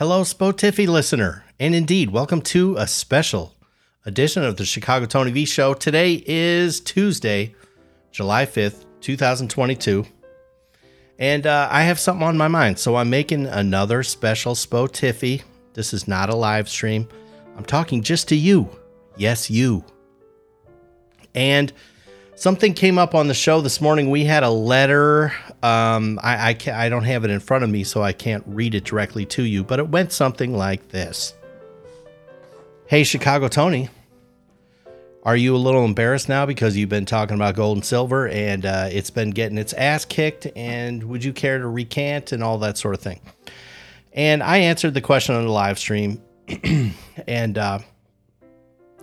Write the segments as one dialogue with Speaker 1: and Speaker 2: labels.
Speaker 1: Hello, Spotify listener, and indeed, welcome to a special edition of the Chicago Tony V Show. Today is Tuesday, July 5th, 2022, and uh, I have something on my mind, so I'm making another special Spotify. This is not a live stream. I'm talking just to you. Yes, you. And something came up on the show this morning. We had a letter. Um, I I, I don't have it in front of me, so I can't read it directly to you. But it went something like this: Hey, Chicago Tony, are you a little embarrassed now because you've been talking about gold and silver and uh, it's been getting its ass kicked? And would you care to recant and all that sort of thing? And I answered the question on the live stream, and. Uh,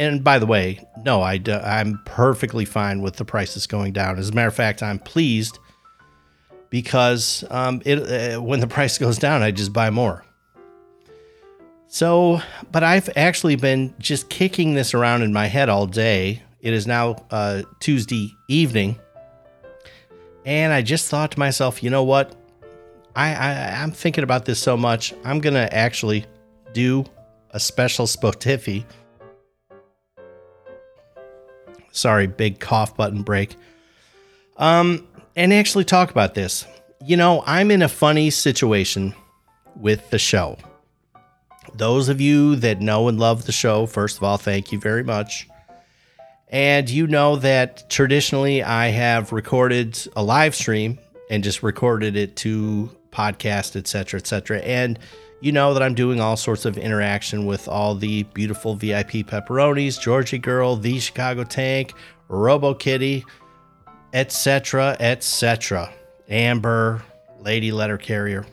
Speaker 1: and by the way, no, I, I'm perfectly fine with the prices going down. As a matter of fact, I'm pleased because um, it, uh, when the price goes down, I just buy more. So, but I've actually been just kicking this around in my head all day. It is now uh, Tuesday evening, and I just thought to myself, you know what? I, I I'm thinking about this so much. I'm gonna actually do a special Spotify Sorry, big cough button break. Um, and actually talk about this. You know, I'm in a funny situation with the show. Those of you that know and love the show, first of all, thank you very much. And you know that traditionally I have recorded a live stream and just recorded it to podcast, etc., etc. And you know that I'm doing all sorts of interaction with all the beautiful VIP pepperonis, Georgie Girl, the Chicago Tank, Robo Kitty, etc., etc. Amber, Lady Letter Carrier.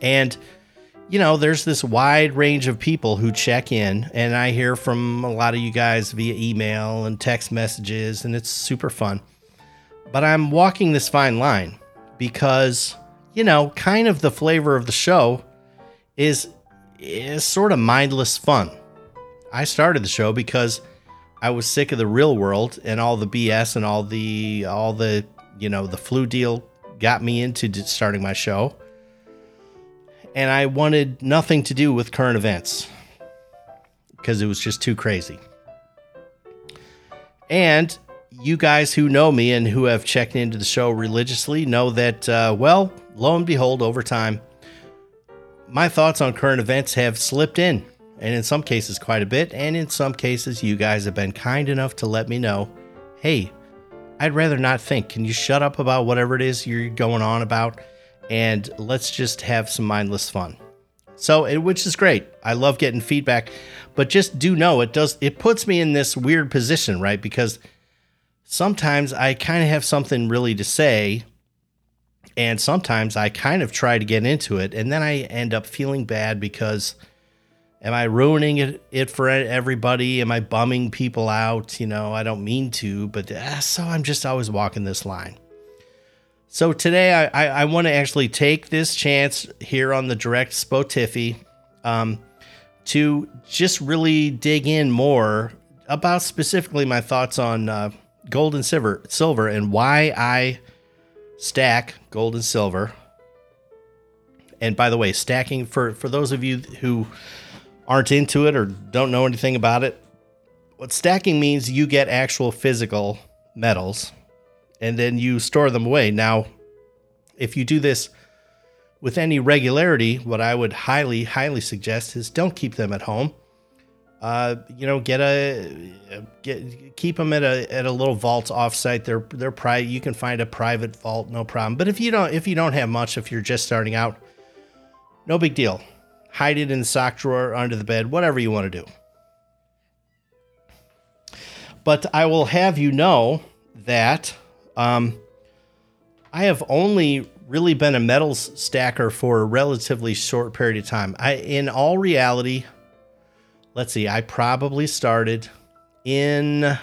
Speaker 1: And you know, there's this wide range of people who check in, and I hear from a lot of you guys via email and text messages, and it's super fun. But I'm walking this fine line because, you know, kind of the flavor of the show is is sort of mindless fun. I started the show because I was sick of the real world and all the BS and all the all the you know the flu deal got me into starting my show. And I wanted nothing to do with current events because it was just too crazy. And you guys who know me and who have checked into the show religiously know that, uh, well, lo and behold, over time, my thoughts on current events have slipped in, and in some cases, quite a bit. And in some cases, you guys have been kind enough to let me know hey, I'd rather not think. Can you shut up about whatever it is you're going on about? And let's just have some mindless fun. So, which is great. I love getting feedback, but just do know it does, it puts me in this weird position, right? Because sometimes I kind of have something really to say and sometimes I kind of try to get into it, and then I end up feeling bad because am I ruining it, it for everybody? Am I bumming people out? You know, I don't mean to, but uh, so I'm just always walking this line. So today I, I, I want to actually take this chance here on the direct Spotify um, to just really dig in more about specifically my thoughts on uh, gold and silver, silver and why I stack gold and silver. And by the way, stacking for for those of you who aren't into it or don't know anything about it, what stacking means you get actual physical metals and then you store them away. Now, if you do this with any regularity, what I would highly highly suggest is don't keep them at home uh, you know, get a get keep them at a at a little vault offsite. They're they're private. You can find a private vault, no problem. But if you don't if you don't have much, if you're just starting out, no big deal. Hide it in the sock drawer, under the bed, whatever you want to do. But I will have you know that um, I have only really been a metals stacker for a relatively short period of time. I, in all reality, let's see, I probably started in,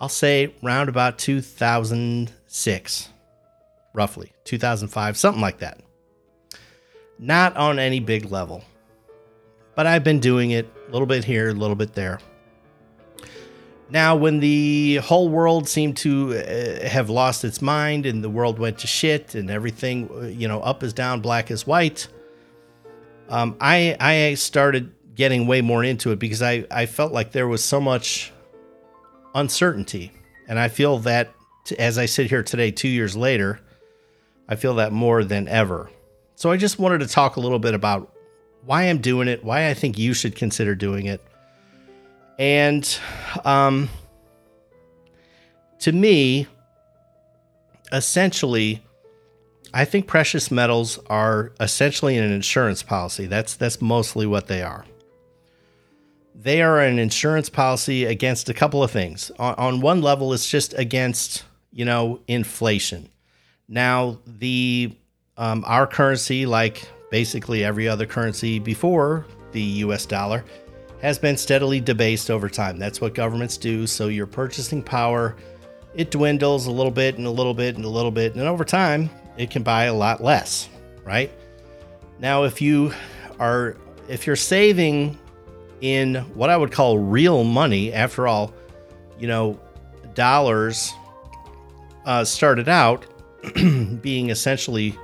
Speaker 1: I'll say, round about 2006, roughly 2005, something like that. Not on any big level, but I've been doing it a little bit here, a little bit there. Now, when the whole world seemed to uh, have lost its mind and the world went to shit and everything, uh, you know, up is down, black is white, um, I I started getting way more into it because I I felt like there was so much uncertainty, and I feel that as I sit here today, two years later, I feel that more than ever. So I just wanted to talk a little bit about why I'm doing it, why I think you should consider doing it, and um, to me, essentially I think precious metals are essentially an insurance policy. That's that's mostly what they are. They are an insurance policy against a couple of things. On, on one level, it's just against you know inflation. Now the um, our currency, like basically every other currency before the U.S. dollar, has been steadily debased over time. That's what governments do. So your purchasing power it dwindles a little bit and a little bit and a little bit, and over time it can buy a lot less, right? Now, if you are if you're saving in what I would call real money, after all, you know, dollars uh, started out being essentially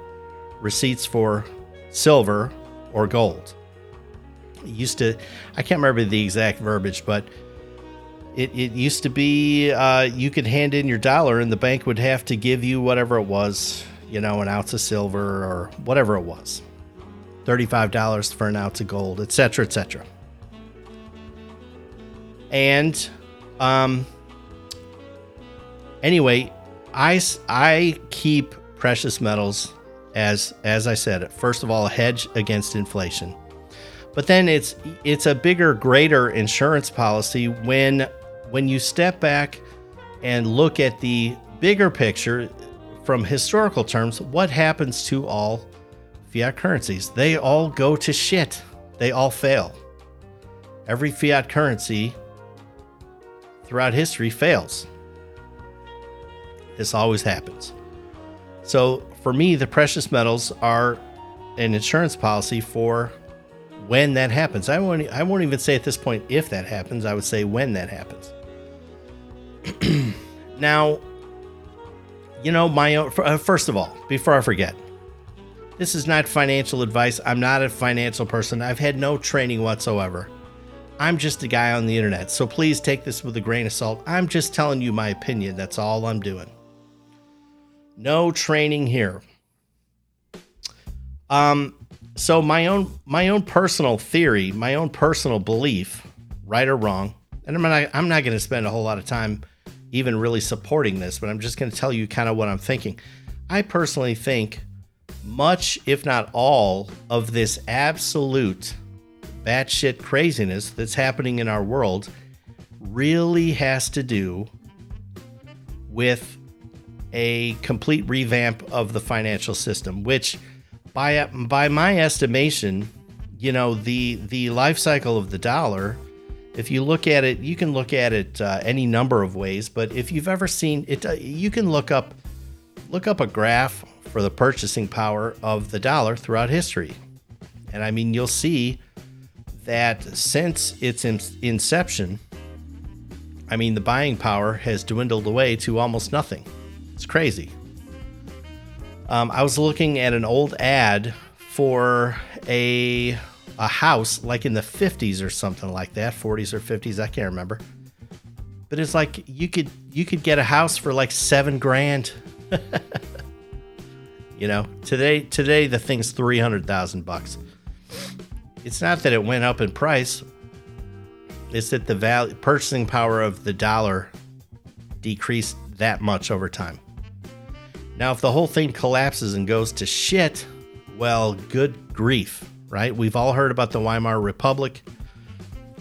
Speaker 1: receipts for silver or gold. It used to, I can't remember the exact verbiage, but it, it used to be uh, you could hand in your dollar and the bank would have to give you whatever it was you know, an ounce of silver or whatever it was. $35 for an ounce of gold, etc., etc. And um anyway, I I keep precious metals as as I said, first of all, a hedge against inflation. But then it's it's a bigger, greater insurance policy when when you step back and look at the bigger picture, from historical terms, what happens to all fiat currencies? They all go to shit. They all fail. Every fiat currency throughout history fails. This always happens. So, for me, the precious metals are an insurance policy for when that happens. I won't, I won't even say at this point if that happens, I would say when that happens. now, you know, my own, uh, first of all, before I forget, this is not financial advice. I'm not a financial person. I've had no training whatsoever. I'm just a guy on the internet. So please take this with a grain of salt. I'm just telling you my opinion. That's all I'm doing. No training here. Um so my own my own personal theory, my own personal belief, right or wrong, and I'm not I'm not going to spend a whole lot of time even really supporting this, but I'm just going to tell you kind of what I'm thinking. I personally think much, if not all, of this absolute batshit craziness that's happening in our world really has to do with a complete revamp of the financial system, which by by my estimation, you know, the the life cycle of the dollar if you look at it, you can look at it uh, any number of ways. But if you've ever seen it, uh, you can look up look up a graph for the purchasing power of the dollar throughout history, and I mean you'll see that since its in- inception, I mean the buying power has dwindled away to almost nothing. It's crazy. Um, I was looking at an old ad for a a house like in the 50s or something like that 40s or 50s i can't remember. But it's like you could you could get a house for like seven grand. You know today today the thing's 300000 bucks. It's not that it went up in price. It's that the value purchasing power of the dollar decreased that much over time now if the whole thing collapses and goes to shit well good grief right? We've all heard about the Weimar Republic.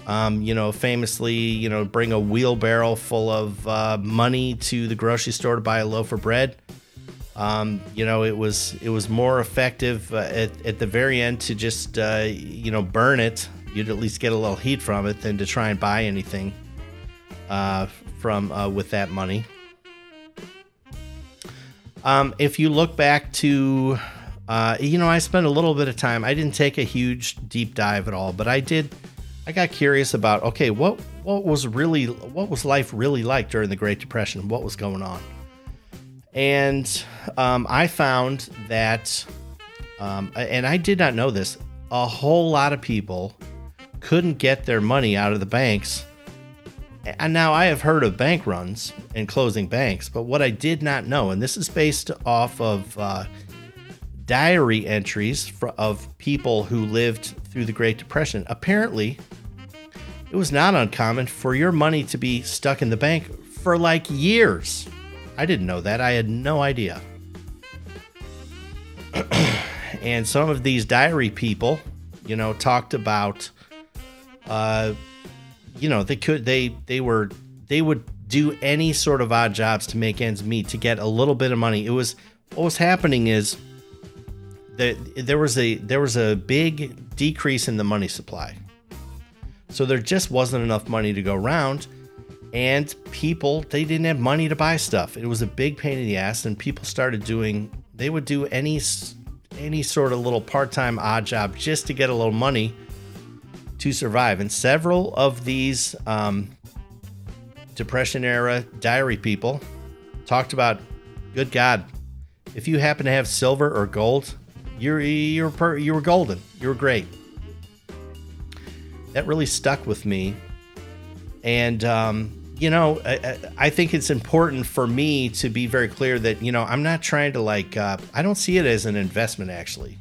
Speaker 1: Um, you know, famously, you know, bring a wheelbarrow full of uh, money to the grocery store to buy a loaf of bread. Um, you know, it was it was more effective uh, at, at the very end to just uh, you know burn it. You'd at least get a little heat from it than to try and buy anything uh, from uh, with that money. Um, if you look back to uh, you know, I spent a little bit of time. I didn't take a huge deep dive at all, but I did. I got curious about okay, what what was really what was life really like during the Great Depression? What was going on? And um, I found that, um, and I did not know this. a whole lot of people couldn't get their money out of the banks. And now I have heard of bank runs and closing banks, but what I did not know, and this is based off of uh, diary entries for, of people who lived through the Great Depression. Apparently, it was not uncommon for your money to be stuck in the bank for like years. I didn't know that. I had no idea. and some of these diary people, you know, talked about, uh, you know, they could they they were they would do any sort of odd jobs to make ends meet to get a little bit of money. It was what was happening is that there was a there was a big decrease in the money supply. So there just wasn't enough money to go around and people they didn't have money to buy stuff. It was a big pain in the ass and people started doing they would do any any sort of little part-time odd job just to get a little money to survive. And several of these um, depression era diary people talked about good god if you happen to have silver or gold you're you're per, you were golden. You were great. That really stuck with me. And um, you know I, I, think it's important for me to be very clear that you know i'm not trying to like uh, i don't see it as an investment actually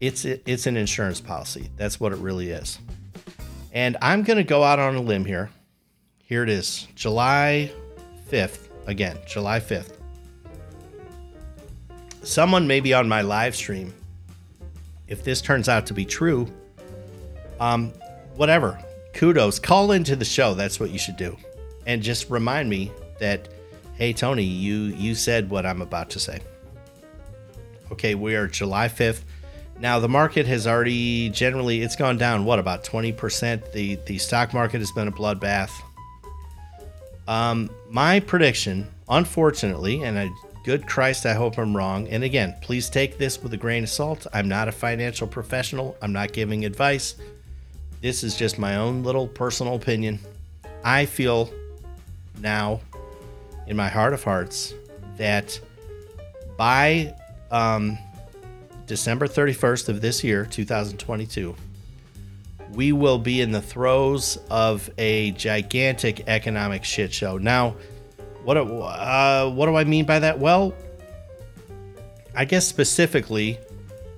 Speaker 1: it's it's an insurance policy. That's what it really is. And i'm going to go out on a limb here. Here it is july 5th again july 5th someone maybe on my live stream. If this turns out to be true um whatever. Kudos. Call into the show. That's what you should do. And just remind me that hey tony you you said what i'm about to say. Okay we are july 5th now the market has already generally it's gone down what about 20% the the stock market has been a bloodbath. Um my prediction unfortunately and i good christ i hope i'm wrong and again please take this with a grain of salt. I'm not a financial professional. I'm not giving advice. This is just my own little personal opinion. I feel now in my heart of hearts that by um, December 31st of this year, 2022, we will be in the throes of a gigantic economic shit show. Now, what uh, what do I mean by that? Well, I guess specifically,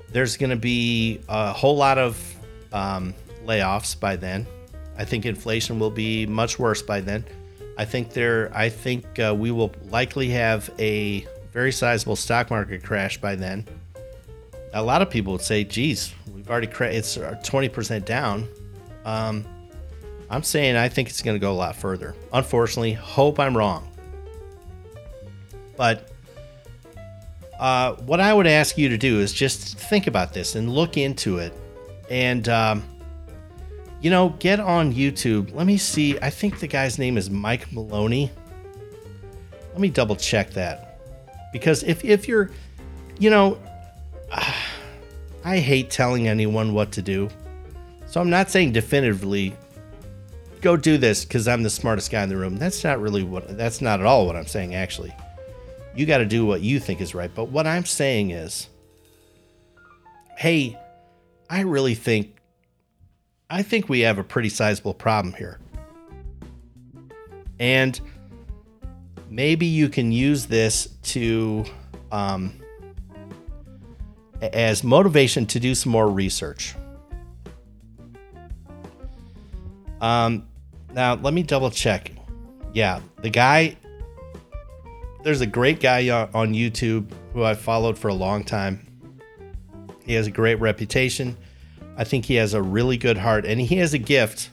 Speaker 1: there's going to be a whole lot of um, layoffs by then. I think inflation will be much worse by then. I think there. I think uh, we will likely have a very sizable stock market crash by then. A lot of people would say, "Geez, we've already cra- it's uh, twenty percent down." Um, I'm saying I think it's going to go a lot further. Unfortunately, hope I'm wrong. But uh, what I would ask you to do is just think about this and look into it, and um, you know, get on YouTube. Let me see. I think the guy's name is Mike Maloney. Let me double check that. Because if, if you're, you know, I hate telling anyone what to do. So I'm not saying definitively go do this because I'm the smartest guy in the room. That's not really what, that's not at all what I'm saying, actually. You got to do what you think is right. But what I'm saying is, hey, I really think I think we have a pretty sizable problem here. And maybe you can use this to um, as motivation to do some more research. Um, now, let me double check. Yeah, the guy, there's a great guy on YouTube who I've followed for a long time. He has a great reputation. I think he has a really good heart and he has a gift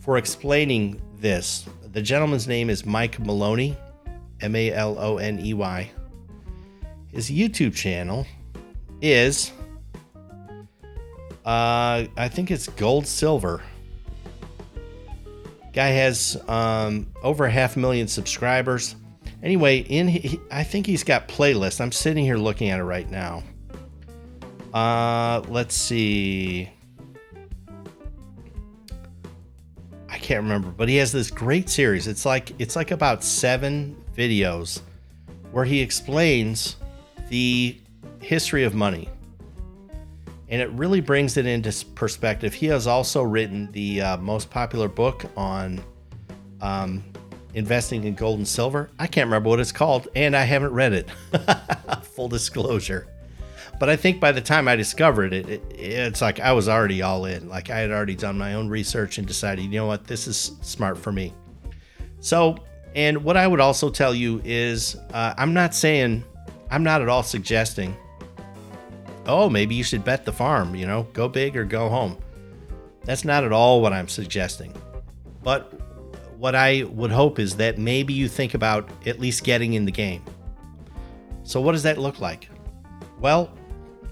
Speaker 1: for explaining this. The gentleman's name is Mike Maloney, M A L O N E Y. His YouTube channel is, uh, I think it's Gold Silver. Guy has um, over a half million subscribers. Anyway, in I think he's got playlists. I'm sitting here looking at it right now. Uh, let's see. I can't remember, but he has this great series. It's like it's like about seven videos where he explains the history of money. and it really brings it into perspective. He has also written the uh, most popular book on um, investing in gold and silver. I can't remember what it's called, and I haven't read it. Full disclosure. But I think by the time I discovered it, it, it's like I was already all in. Like I had already done my own research and decided, you know what, this is smart for me. So, and what I would also tell you is uh, I'm not saying, I'm not at all suggesting, oh, maybe you should bet the farm, you know, go big or go home. That's not at all what I'm suggesting. But what I would hope is that maybe you think about at least getting in the game. So, what does that look like? Well,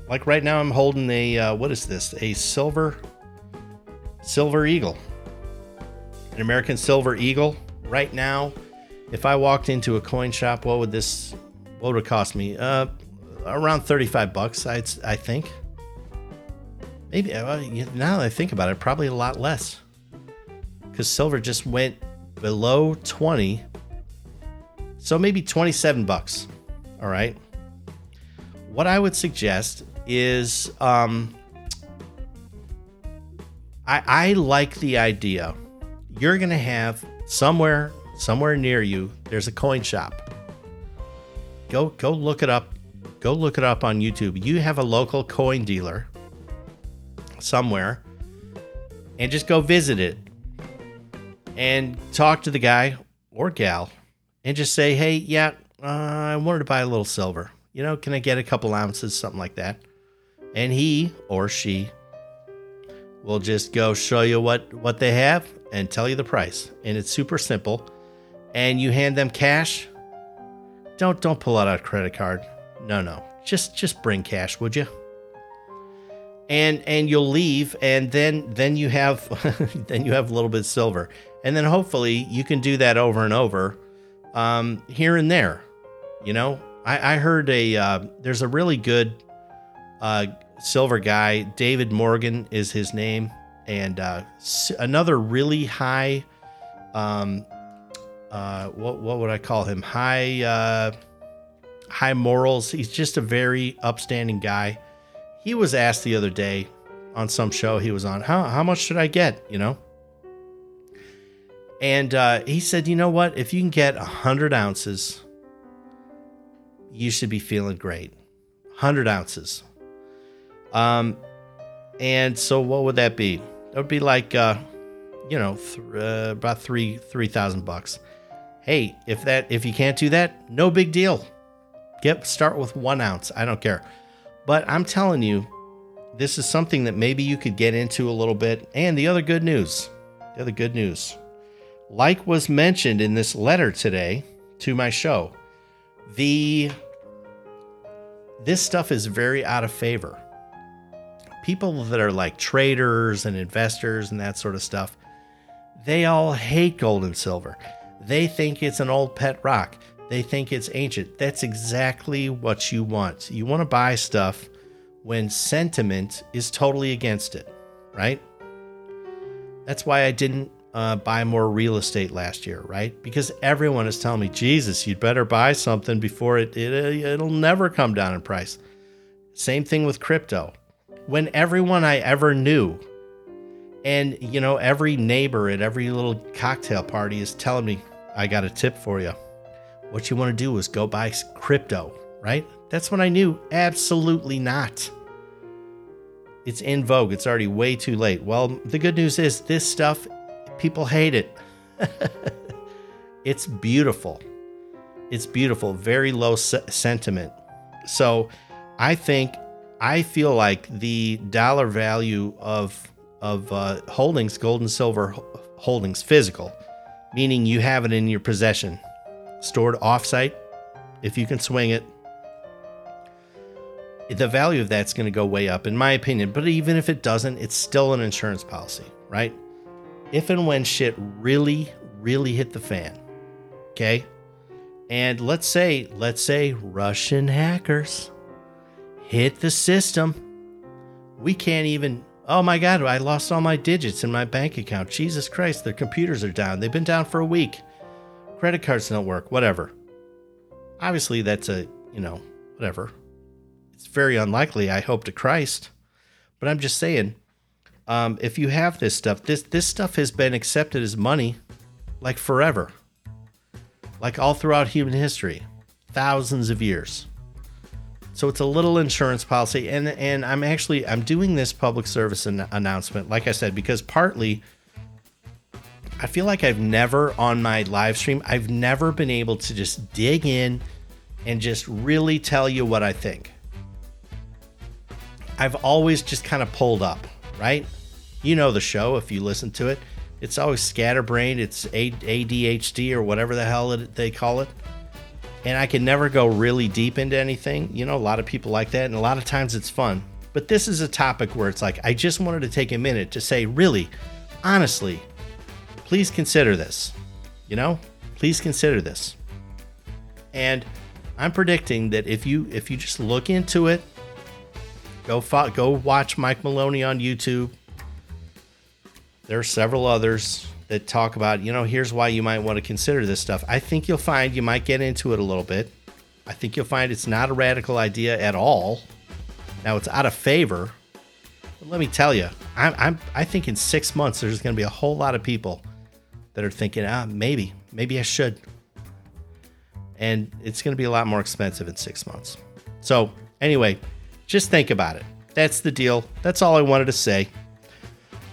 Speaker 1: like right now, I'm holding a uh, what is this? A silver, silver eagle, an American silver eagle. Right now, if I walked into a coin shop, what would this? What would it cost me? Uh, around 35 bucks, I'd, I think. Maybe uh, now that I think about it, probably a lot less. Because silver just went below 20. So maybe 27 bucks. All right. What I would suggest is um, I, I like the idea. You're going to have somewhere somewhere near you there's a coin shop. Go go look it up. Go look it up on YouTube. You have a local coin dealer somewhere and just go visit it and talk to the guy or gal and just say, "Hey, yeah, uh, I wanted to buy a little silver. You know, can I get a couple ounces, something like that?" and he or she will just go show you what what they have and tell you the price and it's super simple and you hand them cash don't don't pull out a credit card no no just just bring cash would you and and you'll leave and then then you have then you have a little bit of silver and then hopefully you can do that over and over um, here and there you know i i heard a uh, there's a really good uh, silver guy. David Morgan is his name, and uh, another really high. Um, uh, what what would I call him? High uh, high morals. He's just a very upstanding guy. He was asked the other day on some show he was on, how how much should I get? You know. And uh, he said, you know what? If you can get a hundred ounces, you should be feeling great. Hundred ounces. Um, and so what would that be? That would be like, uh, you know, th- uh, about three three thousand bucks. Hey, if that if you can't do that, no big deal. Get start with one ounce. I don't care. But I'm telling you, this is something that maybe you could get into a little bit. And the other good news, the other good news, like was mentioned in this letter today to my show, the this stuff is very out of favor people that are like traders and investors and that sort of stuff, they all hate gold and silver. They think it's an old pet rock. They think it's ancient. That's exactly what you want. You want to buy stuff when sentiment is totally against it, right? That's why I didn't uh, buy more real estate last year, right? Because everyone is telling me, Jesus, you'd better buy something before it, it it'll never come down in price. Same thing with crypto when everyone I ever knew and you know every neighbor at every little cocktail party is telling me I got a tip for you. What you want to do is go buy crypto, right? That's when I knew absolutely not. It's in vogue. It's already way too late. Well, the good news is this stuff people hate it. it's beautiful. It's beautiful, very low se- sentiment. So, I think I feel like the dollar value of of uh, holdings, gold and silver holdings, physical, meaning you have it in your possession, stored offsite, if you can swing it. The value of that's going to go way up, in my opinion. But even if it doesn't, it's still an insurance policy, right? If and when shit really, really hit the fan, okay? And let's say, let's say Russian hackers hit the system. We can't even. Oh my God, I lost all my digits in my bank account. Jesus Christ, their computers are down. They've been down for a week. Credit cards don't work, whatever. Obviously, that's a, you know, whatever. It's very unlikely, I hope to Christ. But I'm just saying, um, if you have this stuff, this this stuff has been accepted as money like forever, like all throughout human history, thousands of years. So it's a little insurance policy, and and I'm actually I'm doing this public service an- announcement, like I said, because partly I feel like I've never on my live stream I've never been able to just dig in and just really tell you what I think. I've always just kind of pulled up, right? You know the show if you listen to it. It's always scatterbrained, it's ADHD or whatever the hell it, they call it. And I can never go really deep into anything. You know, a lot of people like that, and a lot of times it's fun. But this is a topic where it's like, I just wanted to take a minute to say, really, honestly, please consider this. You know, please consider this. And I'm predicting that if you if you just look into it, go fo- go watch Mike Maloney on YouTube. There are several others that talk about, you know, here's why you might want to consider this stuff. I think you'll find you might get into it a little bit. I think you'll find it's not a radical idea at all. Now it's out of favor. But let me tell you, I'm, I'm I think in six months there's going to be a whole lot of people that are thinking, ah, maybe, maybe I should. And it's going to be a lot more expensive in six months. So anyway, just think about it. That's the deal. That's all I wanted to say.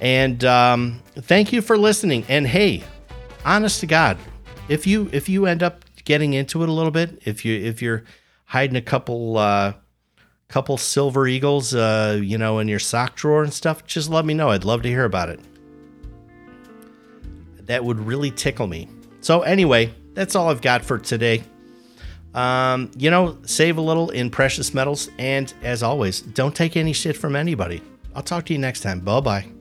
Speaker 1: And um, thank you for listening. And hey, honest to God, if you if you end up getting into it a little bit, if you if you're hiding a couple uh, couple silver eagles, uh, you know, in your sock drawer and stuff, just let me know. I'd love to hear about it. That would really tickle me. So anyway, that's all I've got for today. Um, you know, save a little in precious metals, and as always, don't take any shit from anybody. I'll talk to you next time. Bye bye.